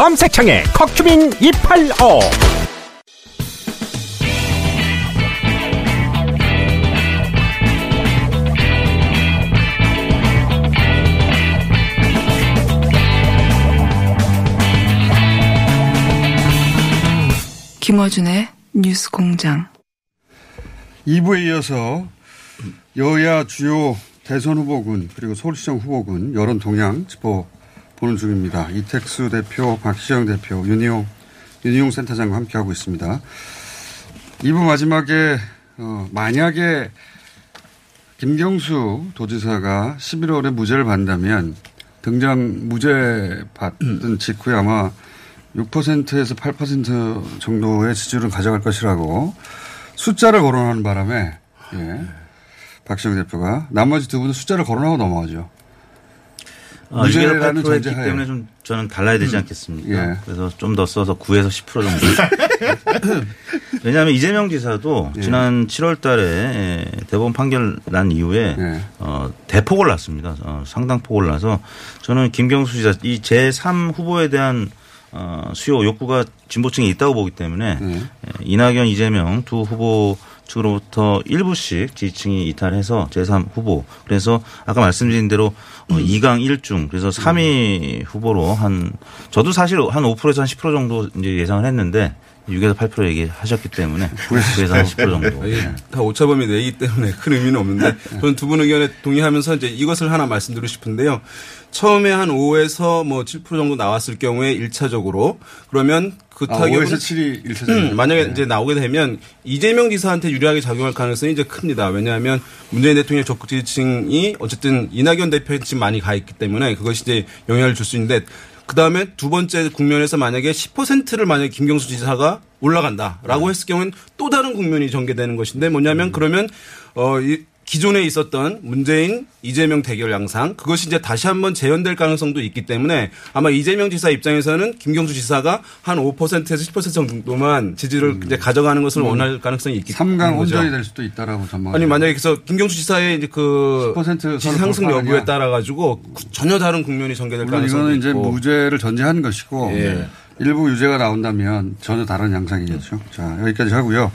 검색창에 커큐민 285 김어준의 뉴스 공장. 2부에 이어서 여야 주요 대선 후보군 그리고 서울시장 후보군 여론 동향 짚어 보는 중입니다. 이택수 대표, 박시영 대표, 윤희용, 윤희용 센터장과 함께하고 있습니다. 2부 마지막에 어, 만약에 김경수 도지사가 11월에 무죄를 받는다면 등장 무죄 받은 직후에 아마 6%에서 8% 정도의 지지율을 가져갈 것이라고 숫자를 거론하는 바람에 예. 박시영 대표가 나머지 두 분은 숫자를 거론하고 넘어가죠. 6에서 8%였기 전제 하에. 때문에 좀 저는 달라야 되지 않겠습니까? 예. 그래서 좀 더 써서 9에서 10% 정도. 왜냐하면 이재명 지사도 예. 지난 7월 달에 예, 대법원 판결 난 이후에 예. 어, 대폭을 났습니다. 어, 상당폭을 나서 저는 김경수 지사 이 제3 후보에 대한 어, 수요 욕구가 진보층에 있다고 보기 때문에 예. 예, 이낙연 이재명 두 후보 측으로부터 일부씩 지지층이 이탈해서 제3 후보 그래서 아까 말씀드린 대로 어, 2강 1중 그래서 3위 후보로 한 저도 사실 한 5%에서 한 10% 정도 이제 예상을 했는데 6에서 8% 얘기하셨기 때문에 9에서 한 10% 정도. 이게 다 오차범위 내이기 때문에 큰 의미는 없는데 저는 두 분 의견에 동의하면서 이제 이것을 하나 말씀드리고 싶은데요. 처음에 한 5에서 뭐 7% 정도 나왔을 경우에 1차적으로 그러면 그 아, 타격은 5에서 7이 1차적으로. 음, 만약에 이제 나오게 되면 이재명 지사한테 유리하게 작용할 가능성이 이제 큽니다. 왜냐하면 문재인 대통령 적극 지지층이 어쨌든 이낙연 대표에 지금 많이 가 있기 때문에 그것이 이제 영향을 줄 수 있는데 그 다음에 두 번째 국면에서 만약에 10%를 만약에 김경수 지사가 올라간다라고 했을 경우는 또 다른 국면이 전개되는 것인데 뭐냐면 그러면 어, 이 기존에 있었던 문재인 이재명 대결 양상 그것이 이제 다시 한번 재현될 가능성도 있기 때문에 아마 이재명 지사 입장에서는 김경수 지사가 한 5%에서 10% 정도만 지지를 이제 가져가는 것을 원할 가능성이 있기 3강 거죠. 혼전이 될 수도 있다라고 전망. 아니 만약에 그래서 김경수 지사의 이제 그10% 지지 상승. 여부에 따라 가지고 전혀 다른 국면이 전개될 가능성이 이거는 이제 있고 무죄를 전제하는 것이고 예. 일부 유죄가 나온다면 전혀 다른 양상이겠죠. 자 여기까지 하고요.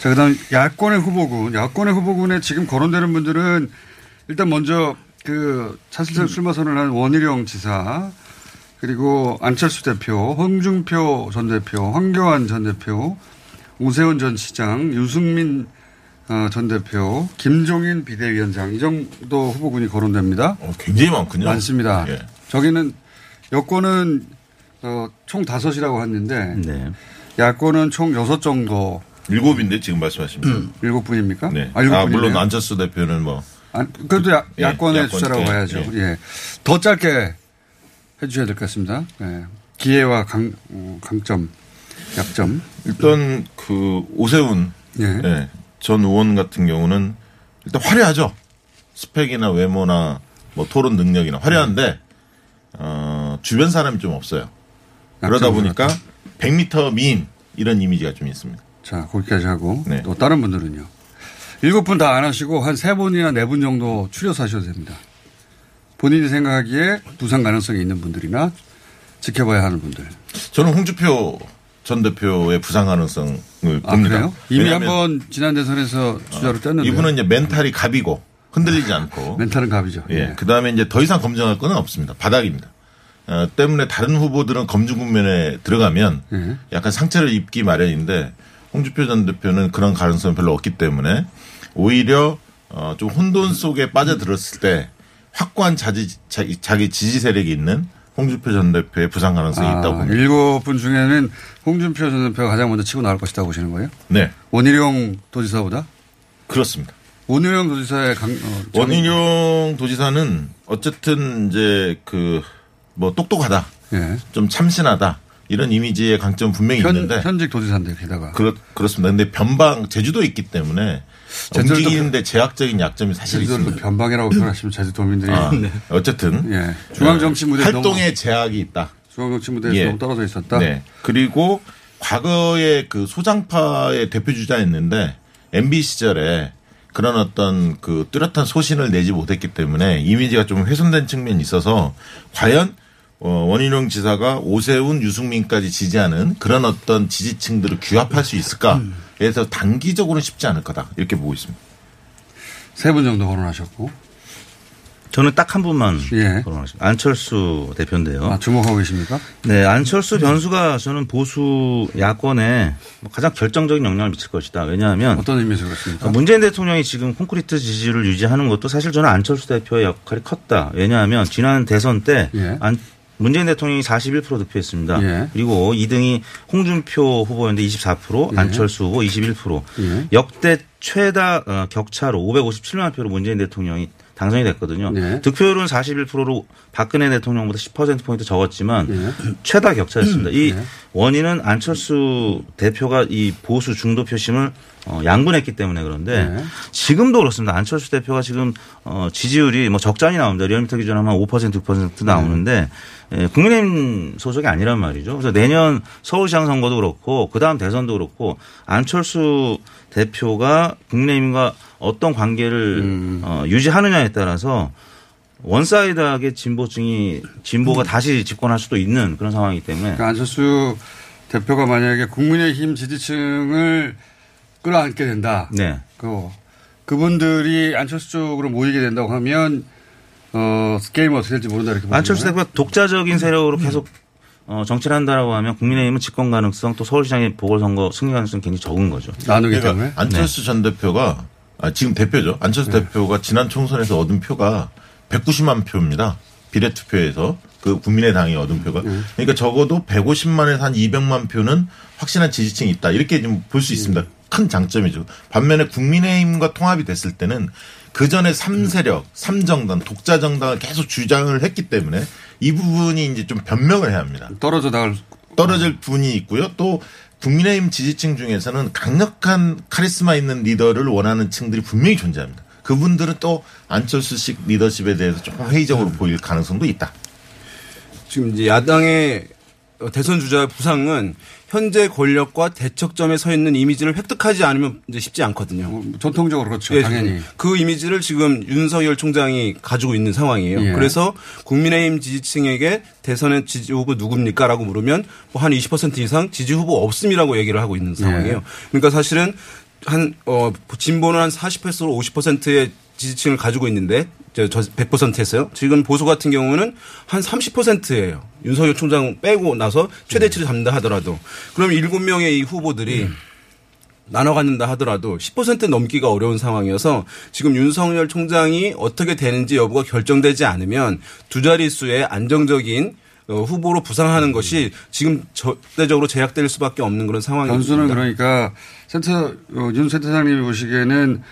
자 그 다음 야권의 후보군, 야권의 후보군에 지금 거론되는 분들은 일단 먼저 그 사실상 출마 선언한 원희룡 지사 그리고 안철수 대표, 홍준표 전 대표, 황교안 전 대표, 오세훈 전 시장, 유승민 어, 전 대표, 김종인 비대위원장 이 정도 후보군이 거론됩니다. 어, 굉장히 많군요. 많습니다. 예. 저기는 여권은 어, 총 다섯이라고 했는데 네. 야권은 총 여섯 정도 일곱인데 지금 말씀하신 분. 일곱 분입니까? 네. 아, 일곱 아, 분이네요. 물론 안철수 대표는 뭐 아, 그래도 야, 예, 야권의 야권, 숫자라고 예, 봐야죠. 예. 예. 더 짧게 해주셔야 될 것 같습니다. 예. 기회와 강, 어, 강점, 약점. 일단 그 오세훈 예. 네, 전 의원 같은 경우는 일단 화려하죠. 스펙이나 외모나 뭐 토론 능력이나 화려한데 어, 주변 사람이 좀 없어요. 그러다 보니까 갖다. 100m 미인 이런 이미지가 좀 있습니다. 자, 거기까지 하고 네. 또 다른 분들은요. 일곱 분 다 안 하시고 한 세 분이나 네 분 정도 추려서 하셔도 됩니다. 본인이 생각하기에 부상 가능성이 있는 분들이나 지켜봐야 하는 분들. 저는 홍주표 전 대표의 부상 가능성을 아, 봅니다. 그래요? 이미 왜냐하면 한번 지난 대선에서 주자로 뗐는데. 이분은 이제 멘탈이 갑이고 흔들리지 않고 멘탈은 갑이죠. 예. 그 다음에 이제 더 이상 검증할 건 없습니다. 바닥입니다. 어, 때문에 다른 후보들은 검증 국면에 들어가면 예. 약간 상처를 입기 마련인데 홍주표 전 대표는 그런 가능성이 별로 없기 때문에 오히려 어, 좀 혼돈 속에 빠져들었을 때 확고한 자지, 자기, 자기 지지 세력이 있는 홍주표 전 대표의 부상 가능성이 있다고 아, 봅니다. 일곱 분 중에는 홍준표 전 대표가 가장 먼저 치고 나올 것이다 고 보시는 거예요? 네, 원희룡 도지사보다? 그렇습니다. 원희룡 도지사의 강, 어, 참- 원희룡 도지사는 어쨌든 이제 그 뭐 똑똑하다 예. 좀 참신하다 이런 이미지의 강점 은 분명히 현, 있는데 현직 도지사인데 게다가 그렇, 그렇습니다. 근데 변방 제주도 있기 때문에 움직이는데 제약적인 약점이 사실 있습니다. 변방이라고 표현하시면 제주도민들이 아, 어쨌든 예. 중앙 정치 무대 활동의 제약이 있다. 중앙 정치 무대에서 예. 너무 떨어져 있었다. 네. 그리고 과거에 그 소장파의 대표 주자였는데 MB 시절에 그런 어떤 그 뚜렷한 소신을 내지 못했기 때문에 이미지가 좀 훼손된 측면이 있어서 과연 어, 원희룡 지사가 오세훈, 유승민까지 지지하는 그런 어떤 지지층들을 규합할 수 있을까? 그래서 단기적으로는 쉽지 않을 거다. 이렇게 보고 있습니다. 세 분 정도 거론하셨고 저는 딱 한 분만 예. 거론하겠습니다. 안철수 대표인데요. 아, 주목하고 계십니까? 네, 안철수 변수가 저는 보수 야권에 뭐 가장 결정적인 영향을 미칠 것이다. 왜냐하면 어떤 의미에서 그렇습니까? 문재인 대통령이 지금 콘크리트 지지를 유지하는 것도 사실 저는 안철수 대표의 역할이 컸다. 왜냐하면 지난 대선 때 예. 안- 문재인 대통령이 41% 득표했습니다. 예. 그리고 2등이 홍준표 후보였는데 24%, 예. 안철수 후보 21%. 예. 역대 최다 어, 격차로 557만 표로 문재인 대통령이 당선이 됐거든요. 네. 득표율은 41%로 박근혜 대통령보다 10%포인트 적었지만 예. 최다 격차였습니다. 이 네. 원인은 안철수 대표가 이 보수 중도 표심을 어, 양분했기 때문에 그런데 네. 지금도 그렇습니다. 안철수 대표가 지금 어, 지지율이 뭐 적잖이 나옵니다. 리얼미터 기준으로 하면 5% 6% 나오는데 예, 국민의힘 소속이 아니란 말이죠. 그래서 내년 서울시장 선거도 그렇고 그 다음 대선도 그렇고 안철수 대표가 국민의힘과 어떤 관계를 음. 어, 유지하느냐에 따라서 one-side하게 진보층이 진보가 다시 집권할 수도 있는 그런 상황이기 때문에 그러니까 안철수 대표가 만약에 국민의힘 지지층을 끌어안게 된다. 네. 그 그분들이 안철수 쪽으로 모이게 된다고 하면 어 게임이 어떻게 될지 모른다 이렇게 안철수? 대표가 독자적인 세력으로 계속 어, 정치를 한다라고 하면 국민의힘은 집권 가능성 또 서울시장의 보궐선거 승리 가능성이 굉장히 적은 거죠. 나누기 그러니까 때문에 안철수 전 대표가 아, 지금 대표죠. 안철수 네. 대표가 지난 총선에서 얻은 표가 190만 표입니다. 비례 투표에서 그 국민의당이 얻은 표가 네. 그러니까 적어도 150만에서 한 200만 표는 확실한 지지층이 있다 이렇게 좀 볼 수 있습니다. 큰 장점이죠. 반면에 국민의힘과 통합이 됐을 때는 그 전에 3세력, 3정당, 독자 정당을 계속 주장을 했기 때문에 이 부분이 이제 좀 변명을 해야 합니다. 떨어져 나갈 떨어질 부분이 있고요. 또 국민의힘 지지층 중에서는 강력한 카리스마 있는 리더를 원하는 층들이 분명히 존재합니다. 그분들은 또 안철수식 리더십에 대해서 조금 회의적으로 보일 가능성도 있다. 지금 이제 야당의 어, 대선 주자 부상은 현재 권력과 대척점에 서 있는 이미지를 획득하지 않으면 이제 쉽지 않거든요. 뭐 전통적으로 그렇죠. 예, 당연히. 그 이미지를 지금 윤석열 총장이 가지고 있는 상황이에요. 예. 그래서 국민의힘 지지층에게 대선의 지지 후보 누굽니까 라고 물으면 뭐 한 20% 이상 지지 후보 없음이라고 얘기를 하고 있는 상황이에요. 그러니까 사실은 한 어, 진보는 한 40%에서 50%의 지지층을 가지고 있는데 저, 저 100%에서요. 지금 보수 같은 경우는 한 30%예요. 윤석열 총장 빼고 나서 최대치를 잡는다 하더라도 그럼 7명의 이 후보들이 나눠 갖는다 하더라도 10% 넘기가 어려운 상황이어서 지금 윤석열 총장이 어떻게 되는지 여부가 결정되지 않으면 두 자릿수의 안정적인 어, 후보로 부상하는 것이 지금 절대적으로 제약될 수밖에 없는 그런 상황입니다. 변수는 그러니까 센터 어, 윤 센터장님이 보시기에는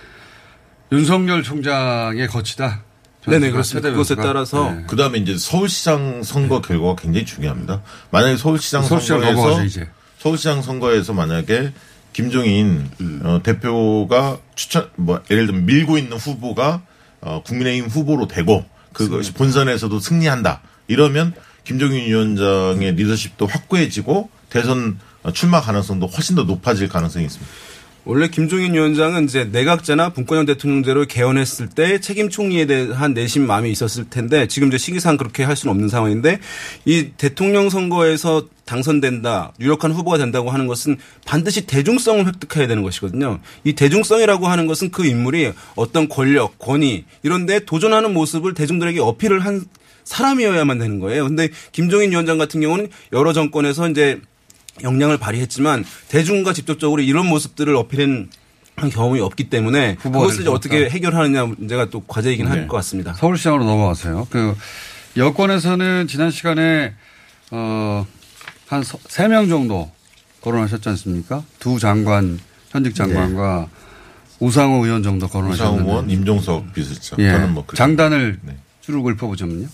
윤석열 총장의 거치다. 네네, 그렇습니다. 그것에. 따라서 네. 그 다음에 이제 서울시장 선거 결과가 굉장히 중요합니다. 만약에 서울시장 서울시장 선거에서. 서울시장 선거에서 만약에 김종인 어, 대표가 추천 뭐 예를 들면 밀고 있는 후보가 어, 국민의힘 후보로 되고 그것이 본선에서도 승리한다. 이러면 김종인 위원장의 리더십도 확고해지고 대선 어, 출마 가능성도 훨씬 더 높아질 가능성이 있습니다. 원래 김종인 위원장은 이제 내각제나 분권형 대통령제로 개헌했을 때 책임 총리에 대한 내심 마음이 있었을 텐데 지금 이제 시기상 그렇게 할 수는 없는 상황인데 이 대통령 선거에서 당선된다 유력한 후보가 된다고 하는 것은 반드시 대중성을 획득해야 되는 것이거든요. 이 대중성이라고 하는 것은 그 인물이 어떤 권력, 권위 이런 데 도전하는 모습을 대중들에게 어필을 한 사람이어야만 되는 거예요. 근데 김종인 위원장 같은 경우는 여러 정권에서 이제 역량을 발휘했지만 대중과 직접적으로 이런 모습들을 어필한 경험이 없기 때문에 그것을 이제 될 어떻게 것 해결하느냐 문제가 또 과제이긴 네. 할것 같습니다. 서울시장으로 넘어가세요. 그 여권에서는 지난 시간에 어 한 세 명 정도 거론하셨지 않습니까? 두 장관 현직 장관과 우상호 의원 정도 우상호 거론하셨는데 의원, 임종석 비서실장. 예. 저는 뭐 그렇게 장단을 네. 쭉 읊어보자면요.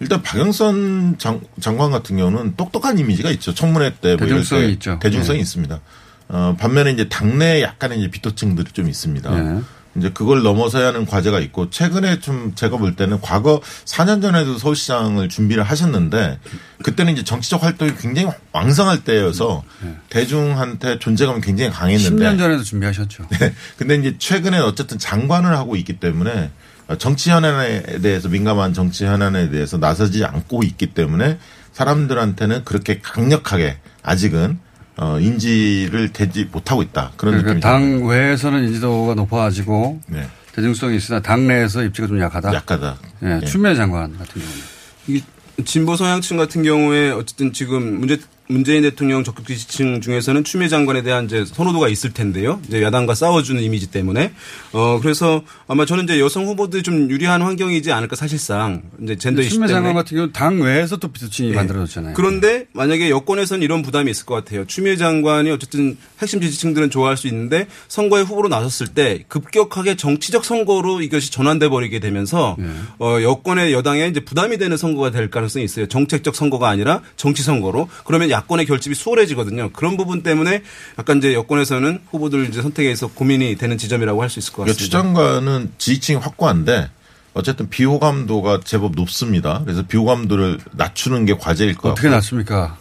일단 박영선 장, 장관 같은 경우는 똑똑한 이미지가 있죠. 청문회 때뭐 대중성이 때 있죠. 대중성이 네. 있습니다. 어, 반면에 이제 당내 약간의 이제 비토층들이 좀 있습니다. 네. 이제 그걸 넘어서야 하는 과제가 있고 최근에 좀 제가 볼 때는 과거 4년 전에도 서울시장을 준비를 하셨는데 그때는 이제 정치적 활동이 굉장히 왕성할 때여서 대중한테 존재감이 굉장히 강했는데 10년 전에도 준비하셨죠. 네. 근데 이제 최근에 어쨌든 장관을 하고 있기 때문에 정치 현안에 대해서 민감한 정치 현안에 대해서 나서지 않고 있기 때문에 사람들한테는 그렇게 강력하게 아직은 어 인지를 되지 못하고 있다. 그런 그러니까 느낌이 당 외에서는 인지도가 높아지고 네. 대중성이 있으나 당 내에서 입지가 좀 약하다. 약하다. 예, 예. 추미애 장관 같은 경우는. 이 진보 성향층 같은 경우에 어쨌든 지금 문제 문재인 대통령 적극 지지층 중에서는 추미애 장관에 대한 이제 선호도가 있을 텐데요. 이제 야당과 싸워주는 이미지 때문에 어 그래서 아마 저는 이제 여성 후보들이 좀 유리한 환경이지 않을까 사실상 이제 젠더 이슈 추미애 장관 같은 경우는 당 외에서 또 비토층이 네. 만들어졌잖아요. 그런데 만약에 여권에서는 이런 부담이 있을 것 같아요. 추미애 장관이 어쨌든 핵심 지지층들은 좋아할 수 있는데 선거에 후보로 나섰을 때 급격하게 정치적 선거로 이것이 전환돼 버리게 되면서 네. 어, 여권의 여당에 이제 부담이 되는 선거가 될 가능성이 있어요. 정책적 선거가 아니라 정치 선거로 그러면 야권의 결집이 수월해지거든요. 그런 부분 때문에 약간 이제 여권에서는 후보들 이제 선택에서 고민이 되는 지점이라고 할 수 있을 것 그러니까 추 같습니다. 장관은 지지층이 확고한데 어쨌든 비호감도가 제법 높습니다. 그래서 비호감도를 낮추는 게 과제일 것 어떻게 같고 났습니까?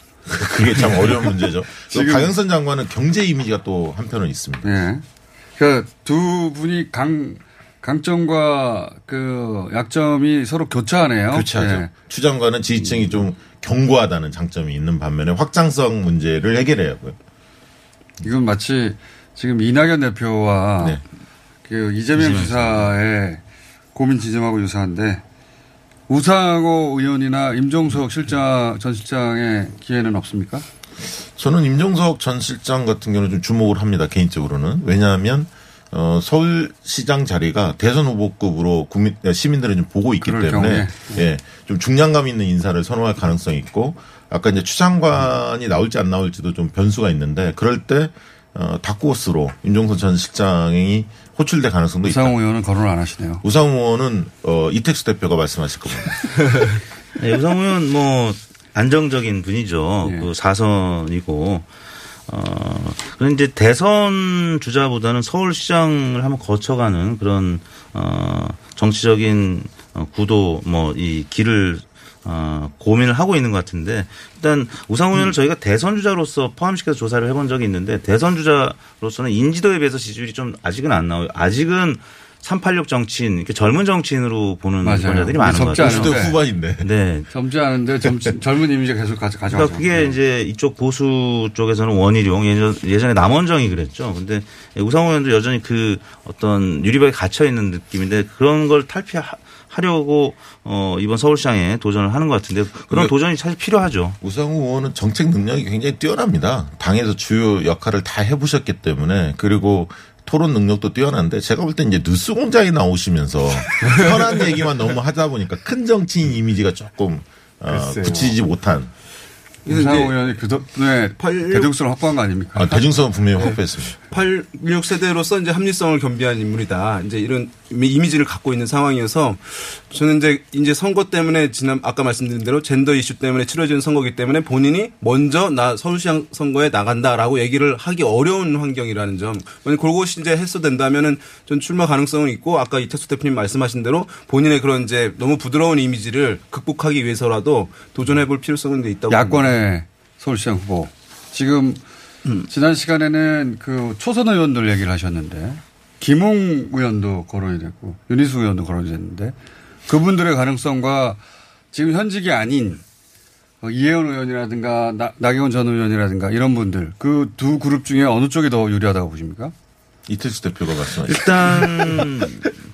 그게 참 어려운 문제죠. 또 박영선 장관은 경제 이미지가 또 한편은 있습니다. 예. 그러니까 두 분이 강 강점과 그 약점이 서로 교차하네요. 교차하죠. 예. 추 장관은 지지층이 좀 견고하다는 장점이 있는 반면에 확장성 문제를 해결해야 하고요. 이건 마치 지금 이낙연 대표와 네. 그 이재명 지사의 고민 지점하고 유사한데 우상호 의원이나 임종석 실장 전 실장의 기회는 없습니까? 저는 임종석 전 실장 같은 경우는 좀 주목을 합니다. 개인적으로는. 왜냐하면 어, 서울시장 자리가 대선 후보급으로 국민, 시민들은 좀 보고 있기 때문에 경우에. 예, 좀 중량감 있는 인사를 선호할 가능성이 있고 아까 이제 추장관이 나올지 안 나올지도 좀 변수가 있는데 그럴 때 어, 다크호스로 임종석 전 실장이 호출될 가능성도 있다. 우상호 의원은 거론을 안 하시네요. 우상호 의원은 어, 이택수 대표가 말씀하실 겁니다. 네, 우상호 의원 뭐 안정적인 분이죠. 예. 그 사선이고 어 그런 이제 대선 주자보다는 서울시장을 한번 거쳐가는 그런 어 정치적인 어, 구도 뭐 이 길을 어, 고민을 하고 있는 것 같은데 일단 우상호 의원을 저희가 대선 주자로서 포함시켜서 조사를 해본 적이 있는데 대선 주자로서는 인지도에 비해서 지지율이 좀 아직은 안 나와요. 아직은 386 정치인, 이렇게 젊은 정치인으로 보는. 유권자들이 많은 것 같아요. 않은데. 주도 후반인데. 네. 젊지 않은데 젊, 젊은 이미지 계속 가져, 가져가죠. 그러니까 그게 이제 이쪽 보수 쪽에서는 원희룡 예전, 예전에 남원정이 그랬죠. 근데 우상호 의원도 여전히 그 어떤 유리벽에 갇혀 있는 느낌인데 그런 걸 탈피하려고 어 이번 서울시장에 도전을 하는 것 같은데 그런 도전이 사실 필요하죠. 우상호 의원은 정책 능력이 굉장히 뛰어납니다. 당에서 주요 역할을 다 해보셨기 때문에 그리고 토론 능력도 뛰어난데 제가 볼 때 이제 뉴스 공장에 나오시면서 편한 얘기만 너무 하다 보니까 큰 정치인 이미지가 조금 어. 붙이지 못한 이제 의원이 그 덕분에 팔- 대중성을 확보한 거 아닙니까? 아, 대중성은 분명히 확보했습니다. 86 세대로서 이제 합리성을 겸비한 인물이다. 이제 이런 이미지를 갖고 있는 상황이어서 저는 이제 이제 선거 때문에 지난 아까 말씀드린 대로 젠더 이슈 때문에 치러지는 선거기 때문에 본인이 먼저 나 서울시장 선거에 나간다라고 얘기를 하기 어려운 환경이라는 점. 만약 그것이 이제 해소된다면은 전 출마 가능성은 있고 아까 이태수 대표님 말씀하신 대로 본인의 그런 이제 너무 부드러운 이미지를 극복하기 위해서라도 도전해 볼 필요성은 있다고. 야권의 서울시장 후보. 지금 지난 시간에는 그 초선 의원들 얘기를 하셨는데 김웅 의원도 거론이 됐고 윤희수 의원도 거론이 됐는데 그분들의 가능성과 지금 현직이 아닌 어, 이혜원 의원이라든가 나, 나경원 전 의원이라든가 이런 분들 그 두 그룹 중에 어느 쪽이 더 유리하다고 보십니까? 이태수 대표가 말씀하셨죠. 일단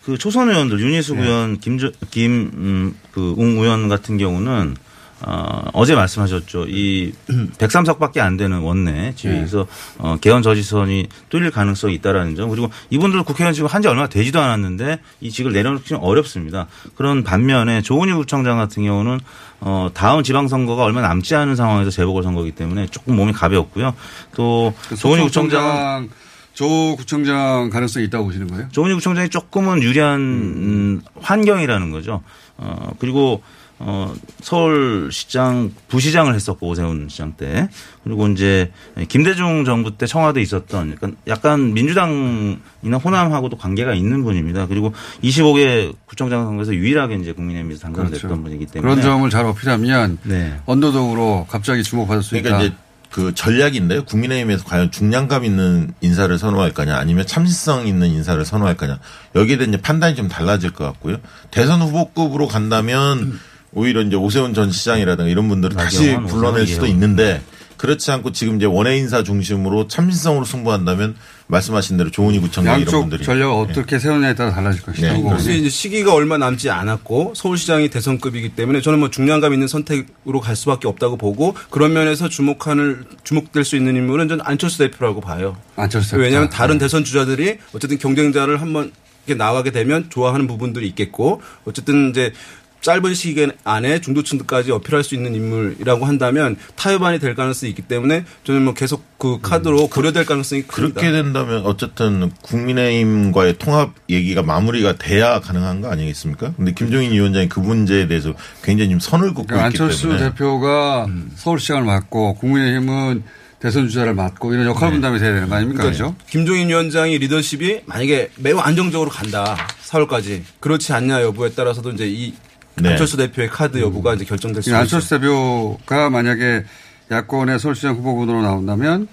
그 초선 의원들 윤희숙 의원, 김저 김그웅 의원 같은 경우는 어, 어제 말씀하셨죠. 이 103석밖에 안 되는 원내 지위에서 어, 개헌 저지선이 뚫릴 가능성이 있다라는 점. 그리고 이분들 국회의원 지금 한 지 얼마 되지도 않았는데 이 직을 내려놓기 좀 어렵습니다. 그런 반면에 조은희 구청장 같은 경우는 어, 다음 지방선거가 얼마 남지 않은 상황에서 재보궐선거이기 때문에 조금 몸이 가볍고요. 또 조은희 구청장 조 구청장 가능성이 있다고 보시는 거예요? 조은희 구청장이 조금은 유리한 음, 환경이라는 거죠. 어, 그리고 어, 서울시장 부시장을 했었고 오세훈 시장 때 그리고 이제 김대중 정부 때 청와대에 있었던 약간 약간 민주당이나 호남하고도 관계가 있는 분입니다. 그리고 25개 구청장 선거에서 유일하게 이제 국민의힘에서 당선됐던 그렇죠. 분이기 때문에 그런 점을 잘 어필하면 네. 언더독으로 갑자기 주목받을 수 있다. 그러니까 이제 그 전략인데요. 국민의힘에서 과연 중량감 있는 인사를 선호할 거냐 아니면 참신성 있는 인사를 선호할 거냐 여기에 대한 판단이 좀 달라질 것 같고요. 대선 후보급으로 간다면 오히려 이제 오세훈 전 시장이라든가 이런 분들을 다시 나경원, 불러낼 수도. 있는데 그렇지 않고 지금 이제 원외 인사 중심으로 참신성으로 승부한다면 말씀하신 대로 조은희 구청장 이런 분들이 전략을 어떻게 세우냐에 따라 달라질 것이다. 네. 그래서 이제 시기가 얼마 남지 않았고 서울시장이 대선급이기 때문에 저는 뭐 중량감 있는 선택으로 갈 수밖에 없다고 보고 그런 면에서 주목하는 주목될 수 있는 인물은 저는 안철수 대표라고 봐요. 안철수 대표. 왜냐하면 네. 다른 대선 주자들이 어쨌든 경쟁자를 한번 이렇게 나가게 되면 좋아하는 부분들이 있겠고 어쨌든 이제 짧은 시기 안에 중도층까지 어필할 수 있는 인물이라고 한다면 타협안이 될 가능성이 있기 때문에 저는 뭐 계속 그 카드로 고려될 가능성이 큽니다. 그렇게 된다면 어쨌든 국민의힘과의 통합 얘기가 마무리가 돼야 가능한 거 아니겠습니까? 근데 김종인 위원장이 그 문제에 대해서 굉장히 좀 선을 긋고 그러니까 있기 안철수 때문에 대표가 서울시장을 맡고 국민의힘은 대선 주자를 맡고 이런 역할 분담이 돼야 되는 거 아닙니까? 그러니까 그죠? 김종인 위원장의 리더십이 만약에 매우 안정적으로 간다. 4월까지. 그렇지 않냐 여부에 따라서도 이제 이 네. 안철수 대표의 카드 여부가 이제 결정될 수 있죠. 안철수 대표가 만약에 야권의 서울시장 후보군으로 나온다면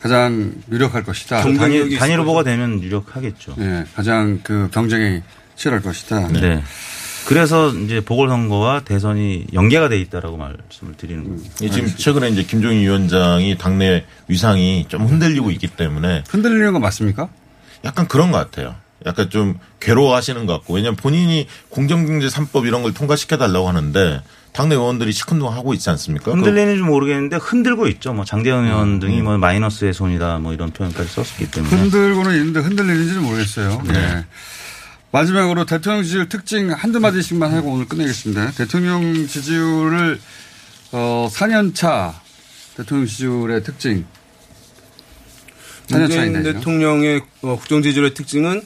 가장 유력할 것이다. 경- 단일, 단일 후보가 되면 유력하겠죠. 예, 가장 그 경쟁이 치열할 것이다. 네. 그래서 이제 보궐선거와 대선이 연계가 돼 있다라고 말씀을 드리는 겁니다. 이 지금 최근에 이제 김종인 위원장이 당내 위상이 좀 흔들리고 있기 때문에 흔들리는 건 맞습니까? 약간 그런 것 같아요. 약간 좀 괴로워하시는 것 같고 왜냐하면 본인이 공정경제 3법 이런 걸 통과시켜 달라고 하는데 당내 의원들이 시큰둥하고 있지 않습니까? 흔들리는지 모르겠는데 흔들고 있죠. 뭐 장대현 의원 등이 뭐 마이너스의 손이다 뭐 이런 표현까지 썼기 때문에. 흔들고는 있는데 흔들리는지는 모르겠어요. 네. 마지막으로 대통령 지지율 특징 한두 마디씩만 하고 오늘 끝내겠습니다. 대통령 지지율을 어 4년 차 대통령 지지율의 특징. 4년 문재인. 대통령의 어, 국정 지지율의 특징은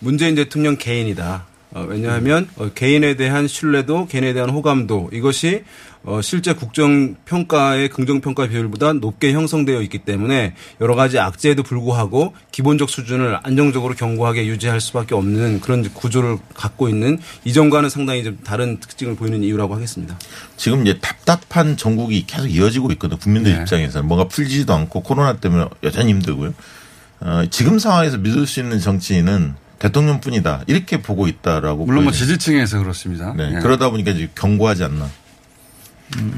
문재인 대통령 개인이다. 어, 왜냐하면 어, 개인에 대한 신뢰도, 개인에 대한 호감도 이것이 어, 실제 국정 평가의 긍정 평가 비율보다 높게 형성되어 있기 때문에 여러 가지 악재에도 불구하고 기본적 수준을 안정적으로 견고하게 유지할 수밖에 없는 그런 구조를 갖고 있는 이전과는 상당히 좀 다른 특징을 보이는 이유라고 하겠습니다. 지금 이제 답답한 전국이 계속 이어지고 있거든. 국민들 네. 입장에서는 뭔가 풀리지도 않고 코로나 때문에 여전히 힘들고요. 어, 지금 상황에서 믿을 수 있는 정치인은 대통령뿐이다. 이렇게 보고 있다라고. 물론 뭐 보여요. 지지층에서 그렇습니다. 네. 예. 그러다 보니까 이제 경고하지 않나.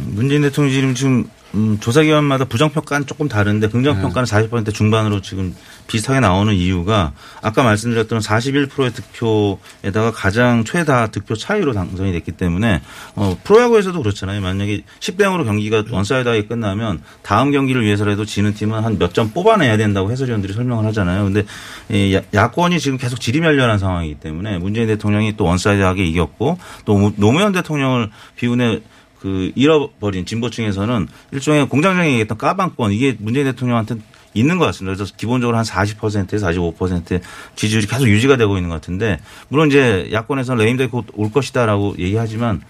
문재인 대통령이 지금 지금 음, 조사 기관마다 부정 평가는 조금 다른데 긍정 평가는 40% 중반으로 지금 비슷하게 나오는 이유가 아까 말씀드렸던 41%의 득표에다가 가장 최다 득표 차이로 당선이 됐기 때문에 어, 프로야구에서도 그렇잖아요. 만약에 10대 0으로 경기가 one-side하게 끝나면 다음 경기를 위해서라도 지는 팀은 한 몇 점 뽑아내야 된다고 해설위원들이 설명을 하잖아요. 근데 이 야- 야권이 지금 계속 지리멸렬한 상황이기 때문에 문재인 대통령이 또 one-side하게 이겼고 또 노무현 대통령을 비운에 그 잃어버린 진보층에서는 일종의 공장장에 얘기했던 까방권 이게 문재인 대통령한테 있는 것 같습니다. 그래서 기본적으로 한 40%에서 45%의 지지율이 계속 유지가 되고 있는 것 같은데 물론 이제 야권에서는 레임덕이 곧올 것이다라고 얘기하지만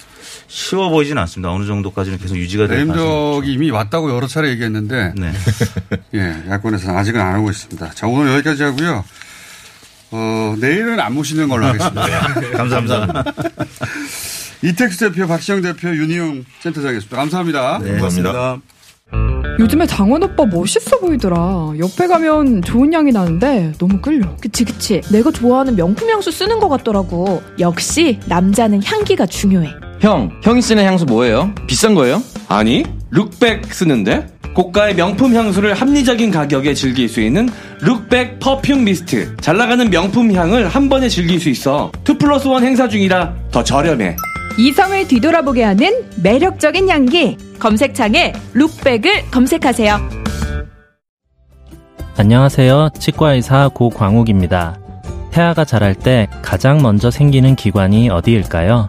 쉬워 보이진 않습니다. 어느 정도까지는 계속 유지가 될 가능성이 레임덕이 이미 왔다고 여러 차례 얘기했는데 네. 예, 야권에서는 아직은 안 하고 있습니다. 자, 오늘 여기까지 하고요. 어, 내일은 안 모시는 걸로 하겠습니다. 감사합니다. 이택수 대표, 박시영 대표, 윤희용 센터장이었습니다. 감사합니다. 네. 감사합니다. 요즘에 장원 오빠 멋있어 보이더라. 옆에 가면 좋은 향이 나는데 너무 끌려. 그치 그치 내가 좋아하는 명품 향수 쓰는 것 같더라고 역시 남자는 향기가 중요해 형, 형이 쓰는 향수 뭐예요? 비싼 거예요? 아니, 룩백 쓰는데? 고가의 명품 향수를 합리적인 가격에 즐길 수 있는 룩백 퍼퓸 미스트. 잘 나가는 명품 향을 한 번에 즐길 수 있어. 2 플러스 1 행사 중이라 더 저렴해. 이성을 뒤돌아보게 하는 매력적인 향기 검색창에 룩백을 검색하세요 안녕하세요. 치과의사 고광욱입니다. 태아가 자랄 때 가장 먼저 생기는 기관이 어디일까요?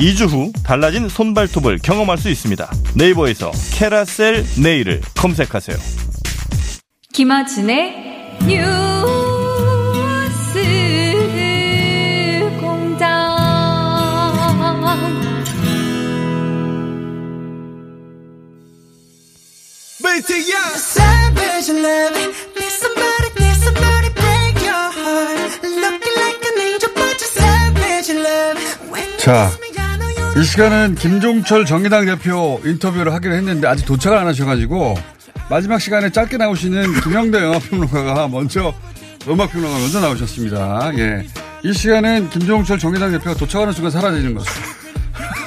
2주 후 달라진 손발톱을 경험할 수 있습니다 네이버에서 캐라셀 네일을 검색하세요 김아진의 뉴스 공장. Savage love. Need somebody, need somebody break your heart. Looking like an angel, but you're savage love. When 자, 이 시간은 김종철 정의당 대표 인터뷰를 하기로 했는데 아직 도착을 안 하셔가지고 마지막 시간에 짧게 나오시는 김영대 영화평론가가 먼저 음악평론가 먼저 나오셨습니다. 예. 이 시간은 김종철 정의당 대표가 도착하는 순간 사라지는 거죠.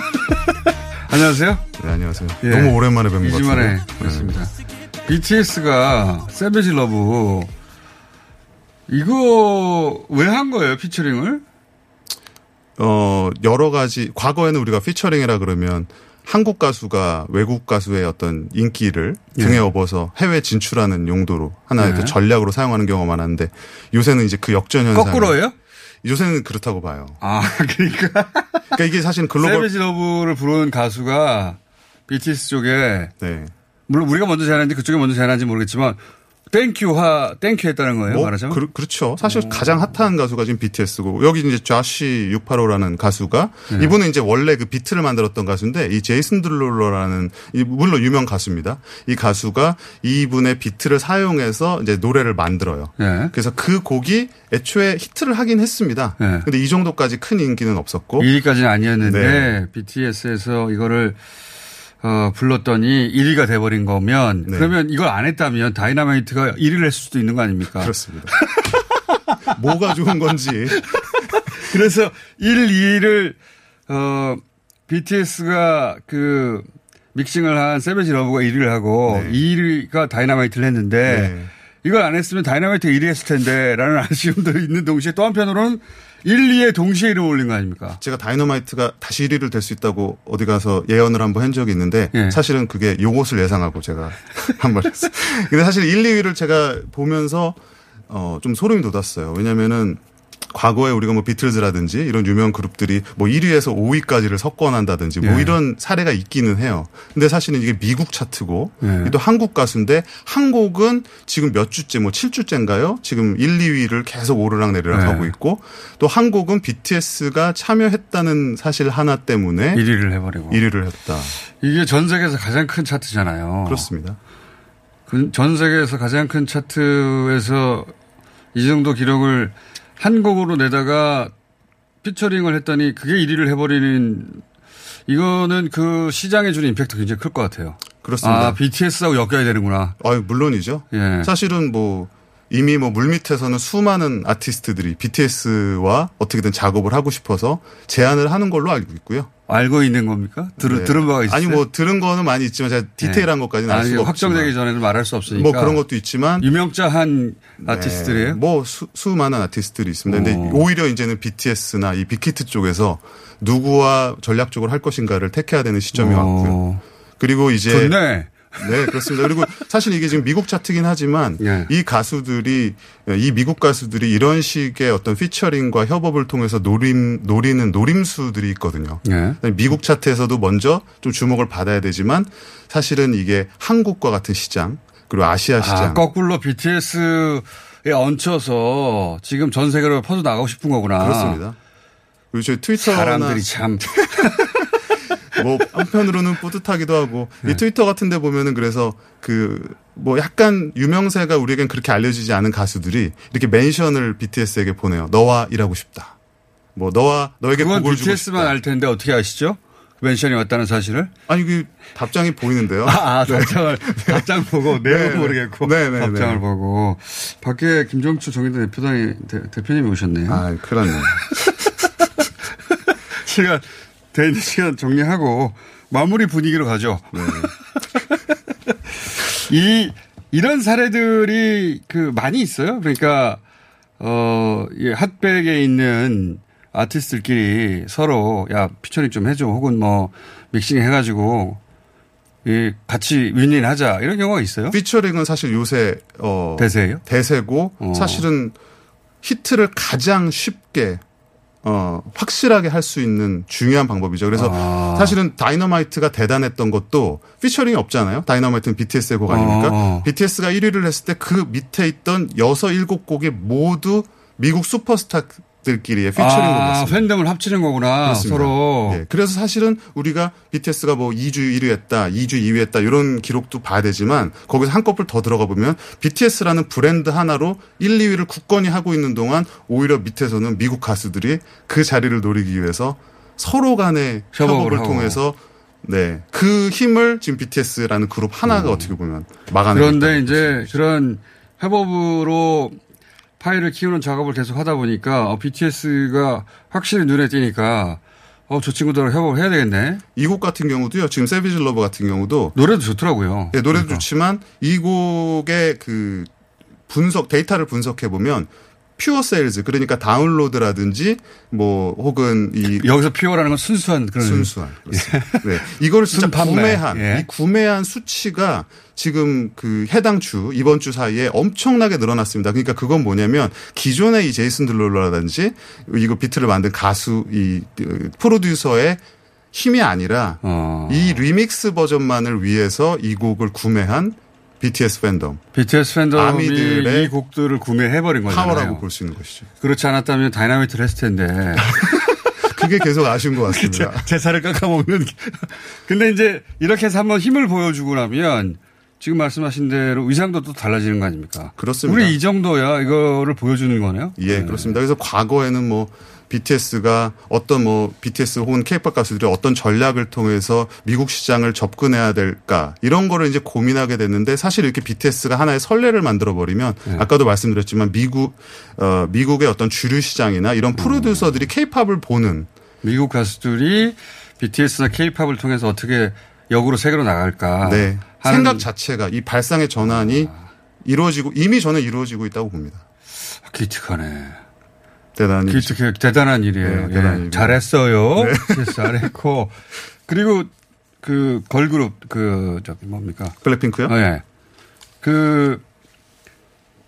안녕하세요. 네, 안녕하세요. 너무 오랜만에 뵌것 같아요. 2주 만에 네. 뵙습니다. BTS가 Savage Love 이거 왜 한 거예요 피처링을? 어, 여러 가지, 과거에는 우리가 피처링이라 그러면 한국 가수가 외국 가수의 어떤 인기를 등에 예. 업어서 해외 진출하는 용도로 하나의 네. 그 전략으로 사용하는 경우가 많았는데 요새는 이제 그 역전 현상. 거꾸로예요? 요새는 그렇다고 봐요. 아, 그러니까. 그러니까 이게 사실 글로벌. 세베지 러브를 부른 가수가 BTS 쪽에 네. 물론 우리가 먼저 제안했는데 그쪽이 먼저 제안한지 모르겠지만 thank you하 thank you 했다는 거예요 뭐, 말하자면. 그, 그렇죠. 사실 가장 핫한 가수가 지금 BTS고 여기 이제 Jawsh 685라는 가수가 네. 이분은 이제 원래 그 비트를 만들었던 가수인데 이 Jason Derulo라는 이 물론 유명 가수입니다. 이 가수가 이분의 비트를 사용해서 이제 노래를 만들어요. 네. 그래서 그 곡이 애초에 히트를 하긴 했습니다. 네. 근데 이 정도까지 큰 인기는 없었고 1위까지는 아니었는데 네. BTS에서 이거를 어, 불렀더니 1위가 돼버린 거면 네. 그러면 이걸 안 했다면 Dynamite가 1위를 했을 수도 있는 거 아닙니까? 그렇습니다. 뭐가 좋은 건지. 그래서 1, 2위를 어, BTS가 그 믹싱을 한 Savage Love가 1위를 하고 네. 2위가 Dynamite를 했는데 이걸 안 했으면 Dynamite가 1위 했을 텐데 라는 아쉬움도 있는 동시에 또 한편으로는 1, 2에 동시에 이름 올린 거 아닙니까? 제가 Dynamite가 다시 1위를 될 수 있다고 어디 가서 예언을 한번 한 적이 있는데 예. 사실은 그게 요것을 예상하고 제가 한번 했어요. 근데 사실 1, 2위를 제가 보면서 어, 좀 소름이 돋았어요. 왜냐면은 과거에 우리가 뭐 비틀즈라든지 이런 유명 그룹들이 뭐 1위에서 5위까지를 석권한다든지 뭐 예. 이런 사례가 있기는 해요. 근데 사실은 이게 미국 차트고 예. 또 한국 가수인데 한 곡은 지금 몇 주째 뭐 7주째인가요? 지금 1, 2위를 계속 오르락 내리락 예. 하고 있고 또한 곡은 BTS가 참여했다는 사실 하나 때문에 1위를 해버리고 1위를 했다. 이게 전 세계에서 가장 큰 차트잖아요. 그렇습니다. 그전 세계에서 가장 큰 차트에서 이 정도 기록을 한 곡으로 내다가 피처링을 했더니 그게 1위를 해버리는 이거는 그 시장에 주는 임팩트 굉장히 클 것 같아요. 그렇습니다. 아, BTS하고 엮여야 되는구나. 아유, 물론이죠. 예. 사실은 뭐 이미 뭐 물밑에서는 수많은 아티스트들이 BTS와 어떻게든 작업을 하고 싶어서 제안을 하는 걸로 알고 있고요. 알고 있는 겁니까? 들, 네. 들은 바가 있어요? 아니 뭐 들은 거는 많이 있지만 제가 디테일한 것까지는 알 수가 확정되기 없지만. 전에는 말할 수 없으니까. 뭐 그런 것도 있지만 유명자 한 아티스트들이에요? 네, 뭐 수, 수많은 아티스트들이 있습니다. 근데 오. 오히려 이제는 BTS나 이 빅히트 쪽에서 누구와 전략적으로 할 것인가를 택해야 되는 시점이 오. 왔고요. 그리고 이제 좋네. 네, 그렇습니다. 그리고 사실 이게 지금 미국 차트긴 하지만 예. 이 가수들이 이 미국 가수들이 이런 식의 어떤 피처링과 협업을 통해서 노림 노리는 노림수들이 있거든요. 예. 미국 차트에서도 먼저 좀 주목을 받아야 되지만 사실은 이게 한국과 같은 시장 그리고 아시아 시장 아, 거꾸로 BTS에 얹혀서 지금 전 세계로 퍼져 나가고 싶은 거구나. 그렇습니다. 그리고 저희 트위터나 사람들이 참. 뭐 한편으로는 뿌듯하기도 하고 네. 이 트위터 같은데 보면은 그래서 그 뭐 약간 유명세가 우리에겐 그렇게 알려지지 않은 가수들이 이렇게 멘션을 BTS에게 보내요. 너와 일하고 싶다. 뭐 너와 너에게 그건 곡을 BTS만. 알 텐데 어떻게 아시죠? 멘션이 왔다는 사실을? 아니 그 답장이 보이는데요. 아, 아, 답장을 답장 보고 내용은 네. 모르겠고 네, 네, 답장을 네. 보고 밖에 김정주 정의당 대표당이 대, 대표님이 오셨네요. 아, 큰일 났네. 시간 돼 있는 시간 정리하고 마무리 분위기로 가죠. 네. 이 이런 사례들이 그 많이 있어요. 그러니까 어, 이 핫백에 있는 아티스트들끼리 서로 야 피처링 좀 해줘 혹은 뭐 믹싱 해가지고 이 같이 윈윈 하자 이런 경우가 있어요. 피처링은 사실 요새 어 대세예요? 대세고 어. 사실은 히트를 가장 쉽게 어 확실하게 할 수 있는 중요한 방법이죠. 그래서 아. 사실은 Dynamite가 대단했던 것도 피처링이 없잖아요. Dynamite는 BTS의 곡 아닙니까? 어. BTS가 1위를 했을 때 그 밑에 있던 여섯 일곱 곡이 모두 미국 슈퍼스타 들끼리의 피처링 아. 팬덤을 합치는 거구나 그렇습니다. 서로. 예, 그래서 사실은 우리가 BTS가 뭐 2주 1위 했다, 2주 2위 했다 이런 기록도 봐야 되지만 거기서 한꺼풀 더 들어가 보면 BTS라는 브랜드 하나로 1, 2위를 굳건히 하고 있는 동안 오히려 밑에서는 미국 가수들이 그 자리를 노리기 위해서 서로 간의 협업을 협업을. 통해서 네. 그 힘을 지금 BTS라는 그룹 하나가 어떻게 보면 막아내고 음. 그런데 이제 그런 협업으로 파이를 키우는 작업을 계속 하다 보니까 어, BTS가 확실히 눈에 띄니까 어, 저 친구들하고 협업을 해야 되겠네. 이 곡 같은 경우도요. 지금 Savage Love 같은 경우도 노래도 좋더라고요. 네, 노래도 좋지만 이 곡의 그 분석 데이터를 분석해 보면 pure sales 그러니까 다운로드라든지 뭐 혹은 이 여기서 pure라는 건 순수한 그런 순수한 그렇습니다. 네. 이거를 진짜. 구매한 예. 이 구매한 수치가 지금 그 해당 주 이번 주 사이에 엄청나게 늘어났습니다. 그러니까 그건 뭐냐면 기존의 이 제이슨 데룰로라든지 이거 비트를 만든 가수 이 그, 프로듀서의 힘이 아니라 어. 이 리믹스 버전만을 위해서 이 곡을 구매한 BTS 팬덤 BTS 팬덤이 아미들의 이 곡들을 구매해버린 거잖아요. 파워라고 볼 수 있는 것이죠. 그렇지 않았다면 Dynamite를 했을 텐데. 그게 계속 아쉬운 것 같습니다. 제 살을 깎아먹는. 근데 이제 이렇게 해서 한번 힘을 보여주고 나면 지금 말씀하신 대로 위상도 또 달라지는 거 아닙니까? 그렇습니다. 우리 이 정도야 이거를 보여주는 거네요. 예, 그렇습니다. 그래서 과거에는 뭐 BTS가 어떤 뭐 BTS 혹은 K-pop 가수들이 어떤 전략을 통해서 미국 시장을 접근해야 될까 이런 거를 이제 고민하게 됐는데 사실 이렇게 BTS가 하나의 선례를 만들어 버리면 네. 아까도 말씀드렸지만 미국 어 미국의 어떤 주류 시장이나 이런 프로듀서들이 K-팝을 보는 미국 가수들이 BTS나 K-팝을 통해서 어떻게 역으로 세계로 나갈까. 네. 생각 자체가 이 발상의 전환이 이루어지고 이미 저는 이루어지고 있다고 봅니다. 기특하네. 대단히 기특해 대단한 일이에요. 네, 예. 대단한 일이에요. 잘했어요. 네. 잘했고 그리고 그 걸그룹 그 저기 뭡니까? 블랙핑크요? 어, 예. 그,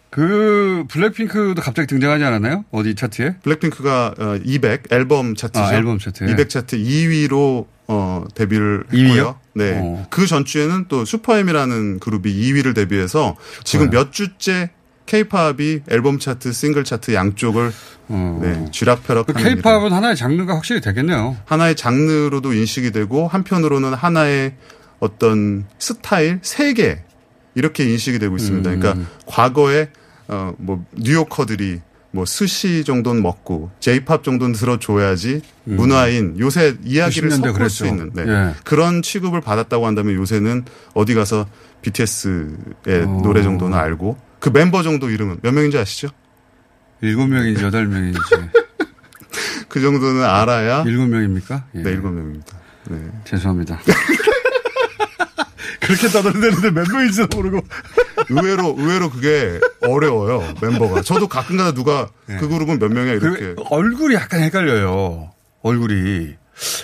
그 블랙핑크도 갑자기 등장하지 않았나요? 어디 차트에? 블랙핑크가 어, 200 앨범 차트죠. 아, 앨범 차트에. 200 차트 2위로 어, 데뷔를 2위 요? 했고요. 네. 어. 그 전주에는 또 슈퍼엠이라는 그룹이 2위를 데뷔해서 지금 몇 주째 케이팝이 앨범 차트, 싱글 차트 양쪽을 네, 쥐락펴락하는 그 케이팝은 하나의 장르가 확실히 되겠네요. 하나의 장르로도 인식이 되고 한편으로는 하나의 어떤 스타일 세계 이렇게 인식이 되고 있습니다. 음. 그러니까 과거에 어뭐 뉴요커들이 뭐 스시 정도는 먹고 제이팝 정도는 들어줘야지 음. 문화인 요새 이야기를 90년대 섞을 수 그랬죠. 있는 네. 예. 그런 취급을 받았다고 한다면 요새는 어디 가서 BTS의 어. 노래 정도는 알고 그 멤버 정도 이름은 몇 명인지 아시죠? 일곱 명인지 여덟 명인지. 그 정도는 알아야 일곱 명입니까? 예. 네 일곱 명입니다. 네. 죄송합니다. 그렇게 떠들는데 몇 명인지도 모르고. 의외로 의외로 그게 어려워요 멤버가. 저도 가끔가다 누가 그 그룹은 몇 명이야 이렇게. 그 얼굴이 약간 헷갈려요. 얼굴이.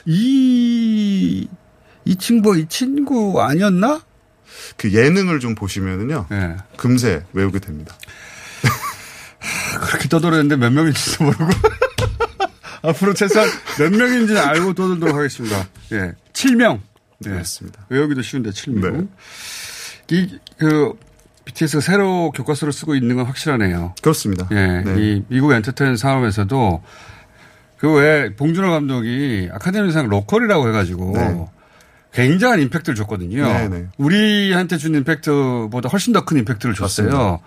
이, 이 친구, 이 친구 아니었나? 그 예능을 좀 보시면은요. 예. 금세 외우게 됩니다. 그렇게 떠들었는데 몇 명인지도 모르고. 앞으로 최소한 몇 명인지는 알고 떠들도록 하겠습니다. 예. 7명. 네. 그렇습니다. 외우기도 쉬운데 7명. 이, 그, BTS가 새로 교과서를 쓰고 있는 건 확실하네요. 그렇습니다. 예. 네. 이 미국 entertain 산업에서도 그 외에 봉준호 감독이 아카데미상 local이라고 해가지고 네. 굉장한 임팩트를 줬거든요. 네, 네. 우리한테 준 임팩트보다 훨씬 더 큰 임팩트를 줬어요.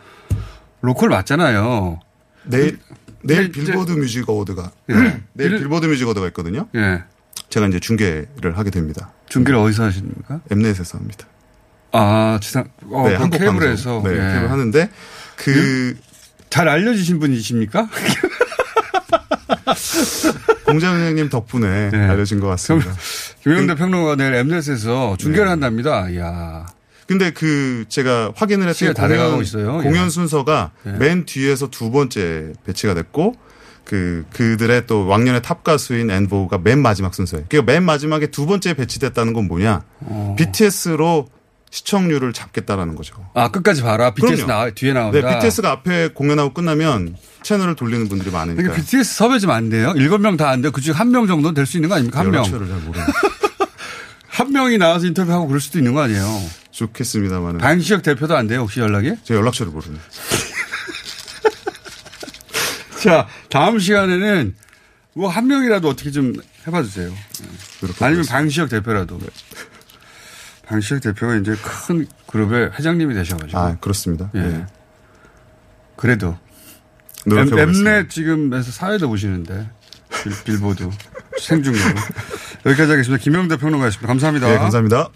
local 맞잖아요. 내일 내일 근데 이제- 빌보드 Music Award가 예. 내일 빌- 빌보드 Music Award가 있거든요. 예. 제가 이제 중계를 하게 됩니다. 중계를 어디서 하십니까? 엠넷에서 합니다. 아, 지상, 어, 네, 그 한국 케이블에서. 네, 예. 케이블 하는데 그 잘 알려지신 분이십니까? 공장장님 덕분에 네. 알려진 것 같습니다. 김영대 평론가 내일 엠넷에서 중계를 네. 한답니다. 이야. 근데 그 제가 확인을 다 돼가고 공연, 있어요. 공연 예. 순서가 예. 맨 뒤에서 두 번째 배치가 됐고 그 그들의 또 왕년의 top 가수인 엔보그가 맨 마지막 순서예요. 그러니까 맨 마지막에 두 번째 배치됐다는 건 뭐냐? 어. BTS로 시청률을 잡겠다라는 거죠. 아, 끝까지 봐라. BTS. 나, 뒤에 나온다. 네, BTS가 앞에 공연하고 끝나면 채널을 돌리는 분들이 많으니까. 그러니까 BTS 섭외 좀 안 돼요? 일곱 명 다 안 돼요? 그중 한 명 정도는 될수 있는 거 아닙니까? 한 명. 연락처를 잘 모르는. 한 명이 나와서 인터뷰하고 그럴 수도 있는 거 아니에요? 좋겠습니다만. 방시혁 대표도 안 돼요? 혹시 연락이? 제 연락처를 모르는. 자, 다음 시간에는 뭐 한 명이라도 어떻게 좀 해봐 주세요. 아니면 방시혁 대표라도. 방시혁 대표가 이제 큰 그룹의 회장님이 되셔가지고. 아, 그렇습니다. 예. 네. 그래도. 엠넷 지금에서 사회도 보시는데. 빌, 보드 생중계로. 여기까지 하겠습니다. 김영대 평론가였습니다. 감사합니다. 네, 감사합니다.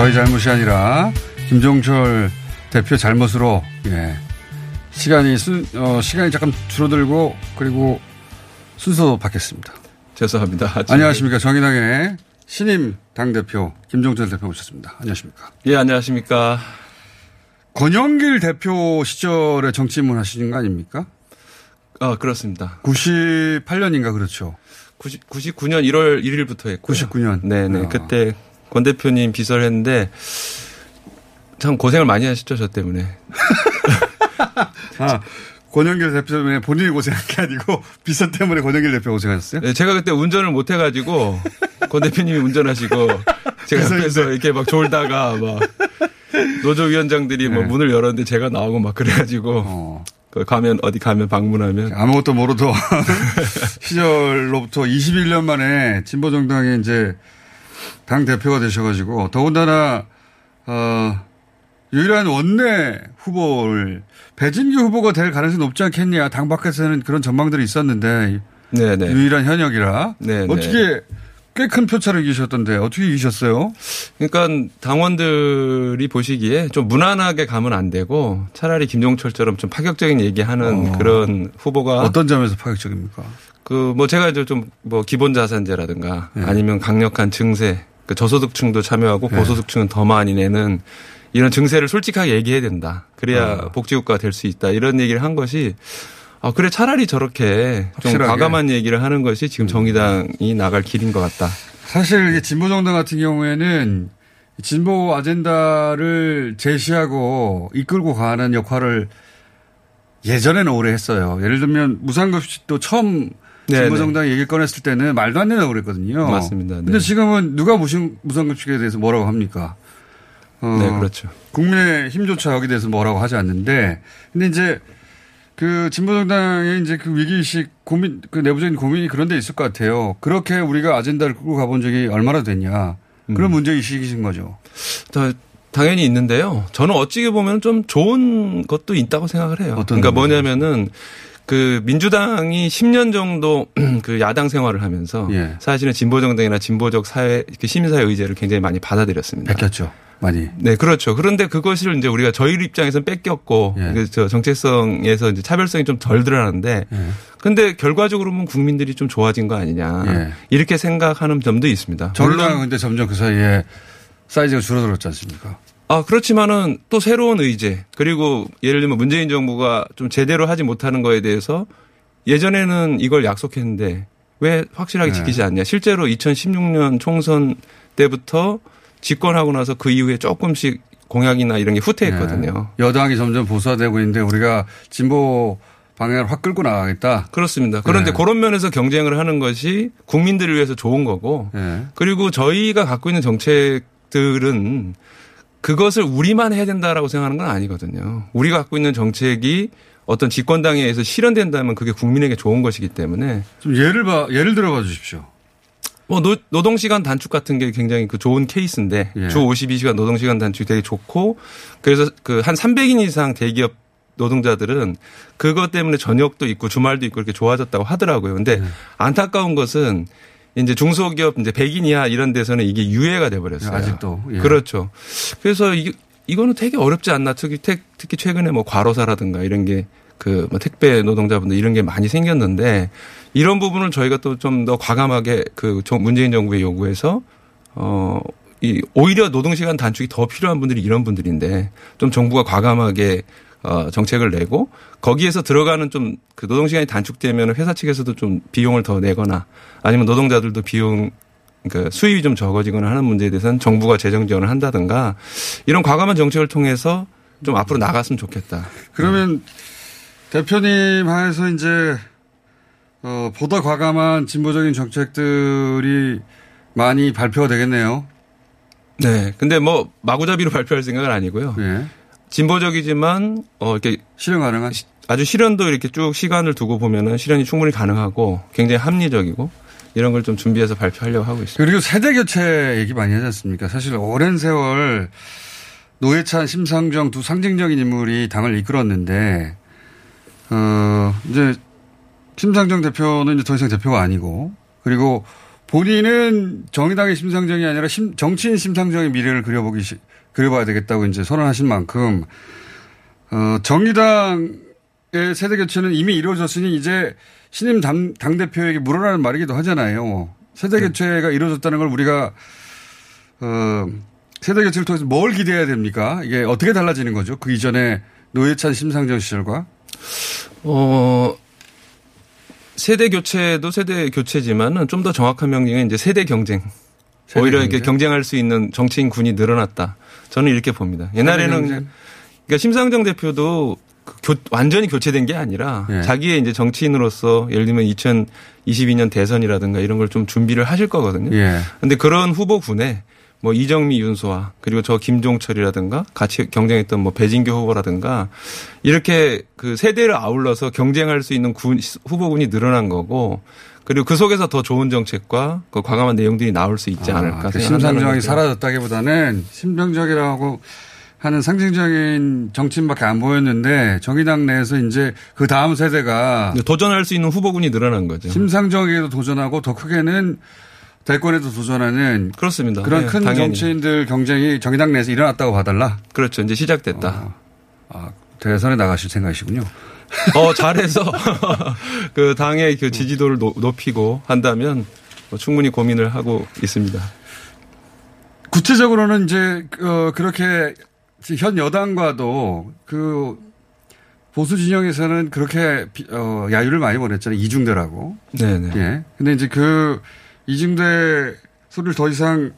저희 잘못이 아니라 김종철 대표 잘못으로 예. 시간이 순, 어, 시간이 잠깐 줄어들고 그리고 순서 바뀌었습니다. 죄송합니다. 안녕하십니까. 정의당의 신임 당 대표 김종철 대표 모셨습니다. 안녕하십니까. 예, 안녕하십니까. 권영길 대표 시절에 정치인문 하시는 거 아닙니까? 아, 그렇습니다. 98년인가 그렇죠. 90, 99년 1월 1일부터 했고요. 99년. 네네. 아. 그때 권 대표님 비서를 했는데 참 고생을 많이 하셨죠, 저 때문에. 아, 권영길 대표 때문에 본인이 고생한 게 아니고 비서 때문에 권영길 대표 고생하셨어요? 네, 제가 그때 운전을 못 해가지고 권 대표님이 운전하시고 제가 옆에서 이렇게 막 졸다가 막 노조위원장들이 뭐 네. 문을 열었는데 제가 나오고 막 그래가지고 그 가면 어디 가면 방문하면 아무것도 모르던 시절로부터 21년 만에 진보 정당의 이제 당 대표가 되셔가지고 더군다나 어, 유일한 원내 후보를 배진규 후보가 될 가능성이 높지 않겠냐 당 밖에서는 그런 전망들이 있었는데 네네. 유일한 현역이라 네네. 어떻게 꽤 큰 표차를 이기셨던데 어떻게 이기셨어요? 그러니까 당원들이 보시기에 좀 무난하게 가면 안 되고 차라리 김종철처럼 좀 파격적인 얘기하는 어. 그런 후보가 어떤 점에서 파격적입니까? 그 뭐 제가 이제 좀 뭐 기본 자산제라든가 네. 아니면 강력한 증세 그 저소득층도 참여하고 네. 고소득층은 더 많이 내는 이런 증세를 솔직하게 얘기해야 된다. 그래야 어. 복지국가가 될 수 있다. 이런 얘기를 한 것이 아 그래 차라리 저렇게 좀 확실하게. 음. 과감한 얘기를 하는 것이 지금 정의당이 나갈 길인 것 같다. 사실 이게 진보 정당 같은 경우에는 진보 아젠다를 제시하고 이끌고 가는 역할을 예전에는 오래 했어요. 예를 들면 무상급식도 처음. 진보정당이 얘기를 꺼냈을 때는 말도 안 된다고 그랬거든요. 맞습니다. 네. 근데 지금은 누가 무상, 무상급식에 대해서 뭐라고 합니까? 어, 네, 그렇죠. 국민의 힘조차 여기 대해서 뭐라고 하지 않는데 근데 이제 그 진보정당의 이제 그 위기의식 고민, 그 내부적인 고민이 그런 데 있을 것 같아요. 그렇게 우리가 아젠다를 끌고 가본 적이 얼마나 됐냐. 음. 그런 문제의식이신 거죠. 다- 당연히 있는데요. 저는 어찌게 보면 좀 좋은 것도 있다고 생각을 해요. 어떤 그러니까 뭐냐면은 그 민주당이 10년 정도 그 야당 생활을 하면서 예. 사실은 진보 정당이나 진보적 사회 그 시민사회 의제를 굉장히 많이 받아들였습니다. 뺏겼죠. 많이. 네, 그렇죠. 그런데 그것을 이제 우리가 저희 입장에서는 뺏겼고, 예. 그저 정체성에서 이제 차별성이 좀 덜 드러나는데, 예. 근데 결과적으로 보면 국민들이 좀 좋아진 거 아니냐. 예. 이렇게 생각하는 점도 있습니다. 정당은 근데 점점 그 사이에 사이즈가 줄어들었지 않습니까? 아, 그렇지만은 또 새로운 의제, 그리고 예를 들면 문재인 정부가 좀 제대로 하지 못하는 거에 대해서 예전에는 이걸 약속했는데 왜 확실하게 네. 지키지 않냐. 실제로 2016년 총선 때부터 집권하고 나서 그 이후에 조금씩 공약이나 이런 게 후퇴했거든요. 네. 여당이 점점 보수화되고 있는데 우리가 진보 방향을 확 끌고 나가겠다. 그렇습니다. 그런데 네. 그런 면에서 경쟁을 하는 것이 국민들을 위해서 좋은 거고 네. 그리고 저희가 갖고 있는 정책들은 그것을 우리만 해야 된다라고 생각하는 건 아니거든요. 우리가 갖고 있는 정책이 어떤 집권당에 의해서 실현된다면 그게 국민에게 좋은 것이기 때문에 좀 예를 봐, 예를 들어봐 주십시오. 뭐 노, 노동 시간 단축 같은 게 굉장히 그 좋은 케이스인데 예. 주 52시간 노동 시간 단축이 되게 좋고 그래서 그 한 300인 이상 대기업 노동자들은 그것 때문에 저녁도 있고 주말도 있고 이렇게 좋아졌다고 하더라고요. 근데 예. 안타까운 것은 이제 중소기업 이제 100인 이하 이런 데서는 이게 유예가 돼 버렸어요. 아직도. 예. 그렇죠. 그래서 이 이거는 되게 어렵지 않나 특히 특- 특히 최근에 뭐 과로사라든가 이런 게 그 뭐 택배 노동자분들 이런 게 많이 생겼는데 이런 부분을 저희가 또 좀 더 과감하게 그 정- 문재인 정부에 요구해서 어, 이 오히려 노동시간 단축이 더 필요한 분들이 이런 분들인데 좀 정부가 과감하게 어, 정책을 내고 거기에서 들어가는 좀 그 노동 시간이 단축되면 회사 측에서도 좀 비용을 더 내거나 아니면 노동자들도 비용 그러니까 수입이 좀 적어지거나 하는 문제에 대해서는 정부가 재정 지원을 한다든가 이런 과감한 정책을 통해서 좀 앞으로 나갔으면 좋겠다. 그러면 대표님 하에서 이제 어, 보다 과감한 진보적인 정책들이 많이 발표가 되겠네요. 네. 근데 뭐 마구잡이로 발표할 생각은 아니고요. 진보적이지만 어 이렇게 실현 가능한 아주 실현도 이렇게 쭉 시간을 두고 보면은 실현이 충분히 가능하고 굉장히 합리적이고 이런 걸 좀 준비해서 발표하려고 하고 있습니다. 그리고 세대 교체 얘기 많이 하지 않습니까? 사실 오랜 세월 노회찬, 심상정 두 상징적인 인물이 당을 이끌었는데, 어, 이제 심상정 대표는 이제 더 이상 대표가 아니고, 그리고 본인은 정의당의 심상정이 아니라 심- 정치인 심상정의 미래를 그려보기, 시- 그려봐야 되겠다고 이제 선언하신 만큼, 어, 정의당의 세대 교체는 이미 이루어졌으니 이제 신임 당, 당대표에게 물어라는 말이기도 하잖아요. 세대 교체가 이루어졌다는 걸 우리가, 어, 세대 교체를 통해서 뭘 기대해야 됩니까? 이게 어떻게 달라지는 거죠? 그 이전에 노회찬 심상정 시절과? 어, 세대 교체도 세대 교체지만은 좀 더 정확한 명칭은 이제 세대 경쟁. 세대 오히려 이렇게 경쟁? 경쟁할 수 있는 정치인 군이 늘어났다. 저는 이렇게 봅니다. 옛날에는? 그러니까 심상정 대표도 그 교- 완전히 교체된 게 아니라 예. 자기의 이제 정치인으로서 예를 들면 2022년 대선이라든가 이런 걸 좀 준비를 하실 거거든요. 예. 근데 그런 후보군에 뭐 이정미 윤소아 그리고 저 김종철이라든가 같이 경쟁했던 뭐 배진교 후보라든가 이렇게 그 세대를 아울러서 경쟁할 수 있는 군, 후보군이 늘어난 거고 그리고 그 속에서 더 좋은 정책과 그 과감한 내용들이 나올 수 있지 않을까 그 생각한다는 심상정이. 사라졌다기보다는 심상정이라고 하는 상징적인 정치인밖에 안 보였는데 정의당 내에서 이제 그 다음 세대가 도전할 수 있는 후보군이 늘어난 거죠. 심상정에게도 도전하고 더 크게는 대권에도 도전하는 그렇습니다. 그런 네, 큰 당연히. 정치인들 경쟁이 정의당 내에서 일어났다고 봐달라. 그렇죠. 이제 시작됐다. 아, 대선에 나가실 생각이시군요. 어, 잘해서 그 당의 그 지지도를 노- 높이고 한다면 뭐 충분히 고민을 하고 있습니다. 구체적으로는 이제 어, 그렇게 현 여당과도 그 보수 진영에서는 그렇게 비- 어, 야유를 많이 보냈잖아요. 이중대라고. 네네. 예. 근데 이제 그 이중대 소리를 더 이상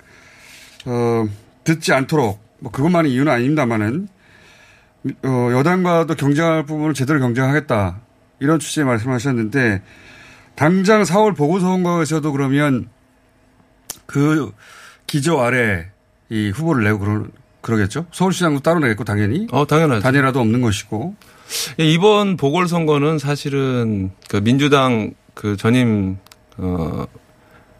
어, 듣지 않도록 뭐 그것만이 이유는 아닙니다만은 어, 여당과도 경쟁할 부분을 제대로 경쟁하겠다 이런 취지의 말씀하셨는데 당장 4월 보궐선거에서도 그러면 그 기조 아래 이 후보를 내고 그러, 그러겠죠. 서울시장도 따로 내겠고 당연히. 어, 당연하죠. 단일화도 없는 것이고. 예, 이번 보궐선거는 사실은 그 민주당 그 전임 어,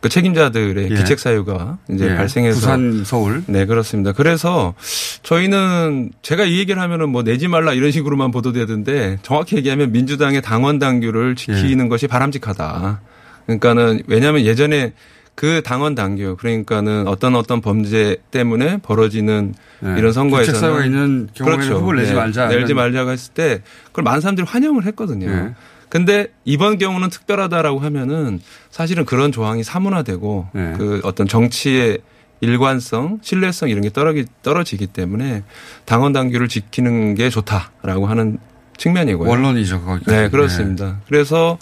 그 책임자들의 예. 기책 사유가 이제 예. 발생해서 부산, 서울. 네 그렇습니다. 그래서 저희는 제가 이 얘기를 하면은 뭐 내지 말라 이런 식으로만 보도되던데 정확히 얘기하면 민주당의 당원 당규를 지키는 것이 바람직하다. 그러니까는 왜냐하면 예전에 그 당원 당규 그러니까는 어떤 어떤 범죄 때문에 벌어지는 네. 이런 선거에서는 기책 사유가 있는 경우에는 후보를 내지 말자. 내지 이런- 말자고 했을 때 그걸 많은 사람들이 환영을 했거든요. 네. 근데 이번 경우는 특별하다라고 하면은 사실은 그런 조항이 사문화되고 네. 그 어떤 정치의 일관성, 신뢰성 이런 게 떨어지, 떨어지기 때문에 당원 당규를 지키는 게 좋다라고 하는 측면이고요. 원론이죠, 거기까지. 네, 그렇습니다. 그래서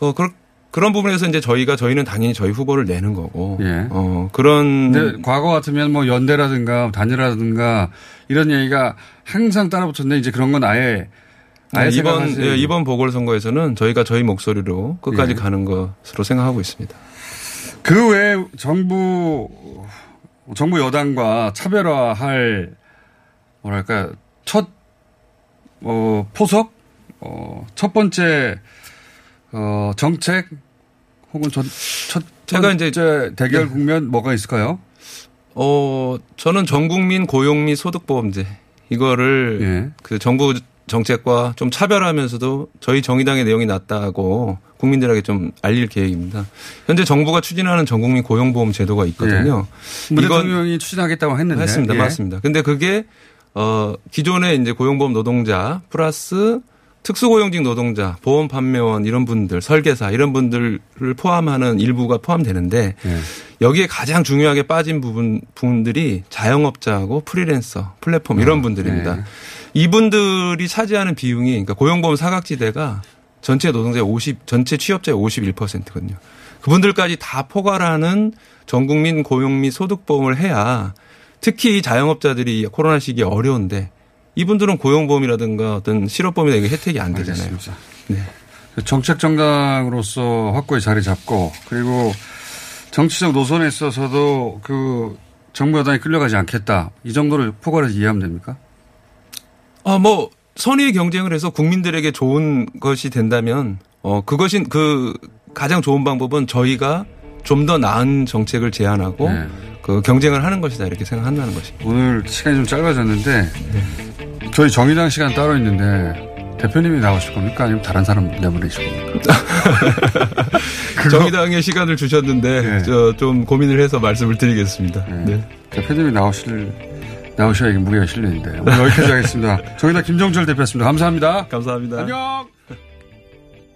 어 그런 그런 부분에서 이제 저희가 저희는 당연히 저희 후보를 내는 거고 예. 어 그런 근데 과거 같으면 뭐 연대라든가 단일화라든가 이런 얘기가 항상 따라붙었는데 이제 그런 건 아예 네, 이번 생각하지- 예, 이번 보궐선거에서는 저희가 저희 목소리로 끝까지 예. 가는 것으로 생각하고 있습니다. 그 외에 정부 정부 여당과 차별화할 뭐랄까 첫 어, 포석 어, 첫 번째 어, 정책 혹은 첫, 첫 제가 이제 대결 국면 뭐가 있을까요? 어, 저는 전 국민 고용미 소득 보험제 이거를 예. 그 정부 정책과 좀 차별하면서도 저희 정의당의 내용이 낫다고 국민들에게 좀 알릴 계획입니다. 현재 정부가 추진하는 전 국민 고용보험 제도가 있거든요. 문 대통령이 추진하겠다고 했는데. 했습니다. 예. 맞습니다. 근데 그게 어 기존의 이제 고용보험 노동자 플러스 특수고용직 노동자, 보험 판매원 이런 분들, 설계사 이런 분들을 포함하는 일부가 포함되는데 예. 여기에 가장 중요하게 빠진 부분 분들이 자영업자하고 프리랜서, 플랫폼 이런 어, 분들입니다. 네. 이분들이 차지하는 비용이 그러니까 고용보험 사각지대가 전체 노동자의 50 전체 취업자의 51%거든요. 그분들까지 다 포괄하는 전 국민 고용 및 소득보험을 해야 특히 이 자영업자들이 코로나 시기에 어려운데 이분들은 고용보험이라든가 어떤 실업보험이나 이게 혜택이 안 되잖아요. 네. 정책 정당으로서 확고히 자리 잡고 그리고 정치적 노선에 있어서도 그 정부 여당이 끌려가지 않겠다. 이 정도를 포괄해서 이해하면 됩니까? 아, 뭐, 선의의 경쟁을 해서 국민들에게 좋은 것이 된다면, 어, 그것이 그 가장 좋은 방법은 저희가 좀 더 나은 정책을 제안하고 네. 그 경쟁을 하는 것이다 이렇게 생각한다는 것입니다. 오늘 시간이 좀 짧아졌는데 저희 정의당 시간 따로 있는데 대표님이 나오실 겁니까? 아니면 다른 사람 내보내실 겁니까? 정의당의 시간을 주셨는데 저좀 고민을 해서 말씀을 드리겠습니다. 네. 대표님이 나오실 나오셔야 이게 무게가 실리는데 오늘 여기까지 하겠습니다. 정의당 김정철 대표였습니다. 감사합니다. 감사합니다. 안녕.